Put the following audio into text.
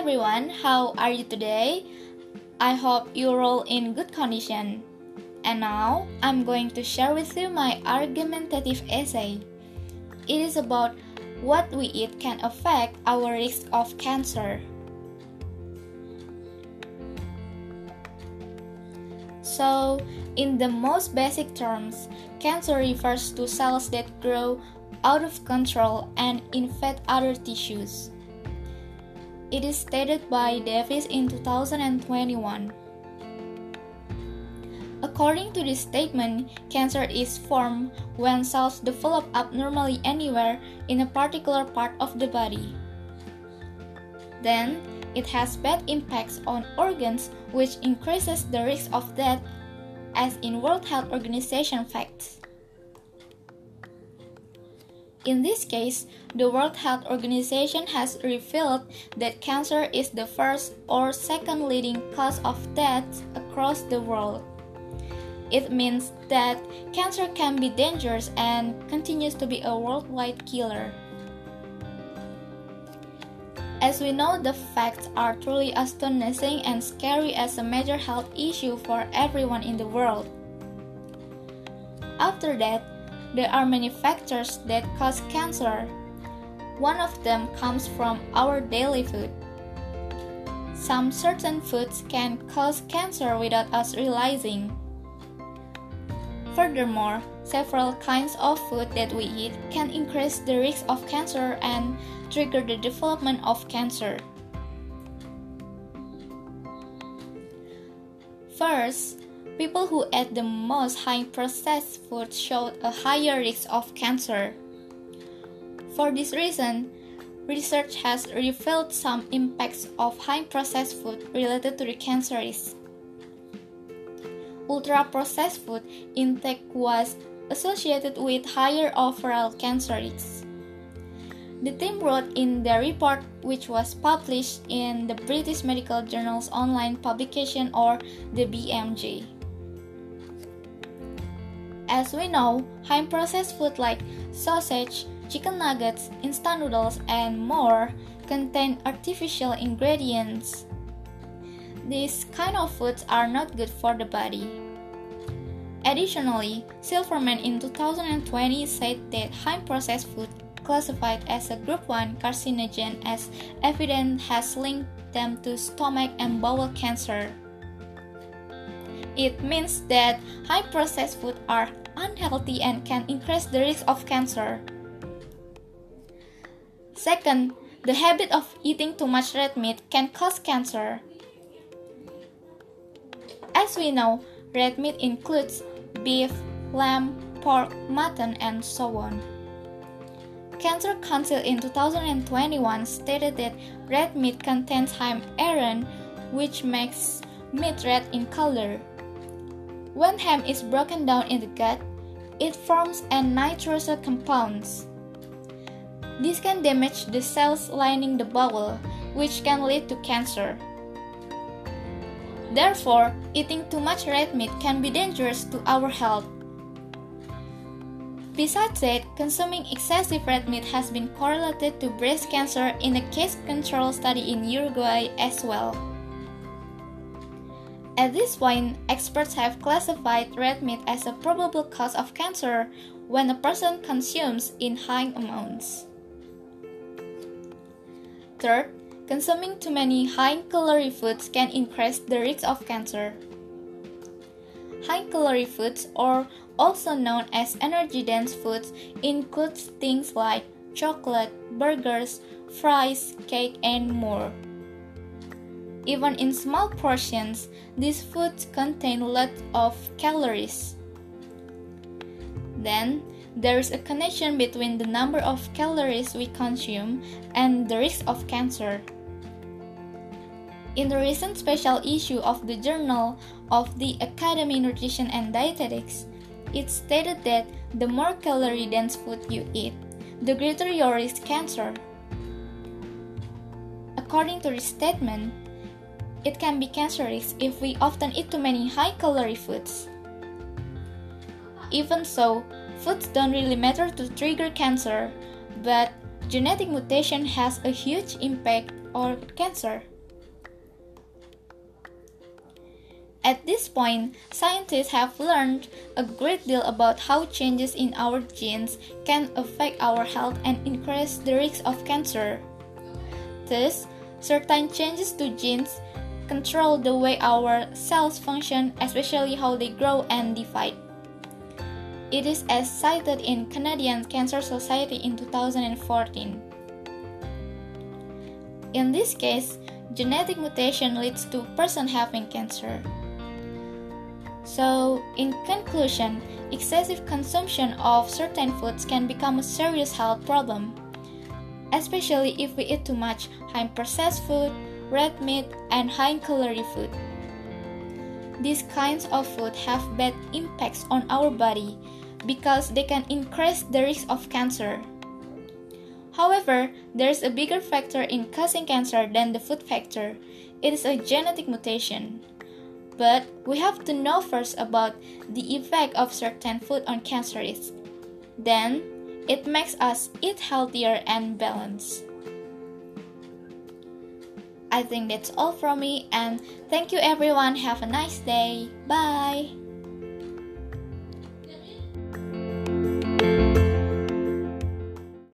everyone, how are you today? I hope you're all in good condition. And now, I'm going to share with you my argumentative essay. It is about what we eat can affect our risk of cancer. So, in the most basic terms, cancer refers to cells that grow out of control and infect other tissues. It is stated by Davis in 2021. According to this statement, cancer is formed when cells develop abnormally anywhere in a particular part of the body. Then, it has bad impacts on organs which increases the risk of death as in World Health Organization facts. In this case, the World Health Organization has revealed that cancer is the first or second leading cause of death across the world. It means that cancer can be dangerous and continues to be a worldwide killer. As we know, the facts are truly astonishing and scary as a major health issue for everyone in the world. After that, there are many factors that cause cancer. One of them comes from our daily food. Some certain foods can cause cancer without us realizing. Furthermore, several kinds of food that we eat can increase the risk of cancer and trigger the development of cancer. First, people who ate the most high processed food showed a higher risk of cancer. For this reason, research has revealed some impacts of high processed food related to the cancer risk. Ultra processed food intake was associated with higher overall cancer risk. The team wrote in their report, which was published in the British Medical Journal's online publication or the BMJ. As we know, high processed food like sausage, chicken nuggets, instant noodles, and more contain artificial ingredients. These kind of foods are not good for the body. Additionally, Silverman in 2020 said that high processed food classified as a group 1 carcinogen as evidence has linked them to stomach and bowel cancer. It means that high processed food are unhealthy and can increase the risk of cancer. Second, the habit of eating too much red meat can cause cancer. As we know, red meat includes beef, lamb, pork, mutton, and so on. Cancer Council in 2021 stated that red meat contains high iron, which makes meat red in color. When haem is broken down in the gut, it forms N-nitroso compounds. This can damage the cells lining the bowel, which can lead to cancer. Therefore, eating too much red meat can be dangerous to our health. Besides that, consuming excessive red meat has been correlated to breast cancer in a case control study in Uruguay as well. At this point, experts have classified red meat as a probable cause of cancer when a person consumes in high amounts. Third, consuming too many high calorie foods can increase the risk of cancer. High calorie foods, or also known as energy dense foods, include things like chocolate, burgers, fries, cake, and more. Even in small portions, these foods contain lots of calories. Then, there is a connection between the number of calories we consume and the risk of cancer. In the recent special issue of the Journal of the Academy Nutrition and Dietetics, it stated that the more calorie dense food you eat, the greater your risk cancer. According to this statement, it can be cancerous if we often eat too many high calorie foods. Even so, foods don't really matter to trigger cancer, but genetic mutation has a huge impact on cancer. At this point, scientists have learned a great deal about how changes in our genes can affect our health and increase the risk of cancer. Thus, certain changes to genes control the way our cells function, especially how they grow and divide. It is as cited in Canadian Cancer Society in 2014. In this case, genetic mutation leads to person having cancer. So, in conclusion, excessive consumption of certain foods can become a serious health problem, especially if we eat too much high processed food, red meat, and high calorie food. These kinds of food have bad impacts on our body because they can increase the risk of cancer. However, there is a bigger factor in causing cancer than the food factor. It is a genetic mutation. But we have to know first about the effect of certain food on cancer risk. Then, it makes us eat healthier and balanced. I think that's all from me and thank you everyone. Have a nice day. Bye.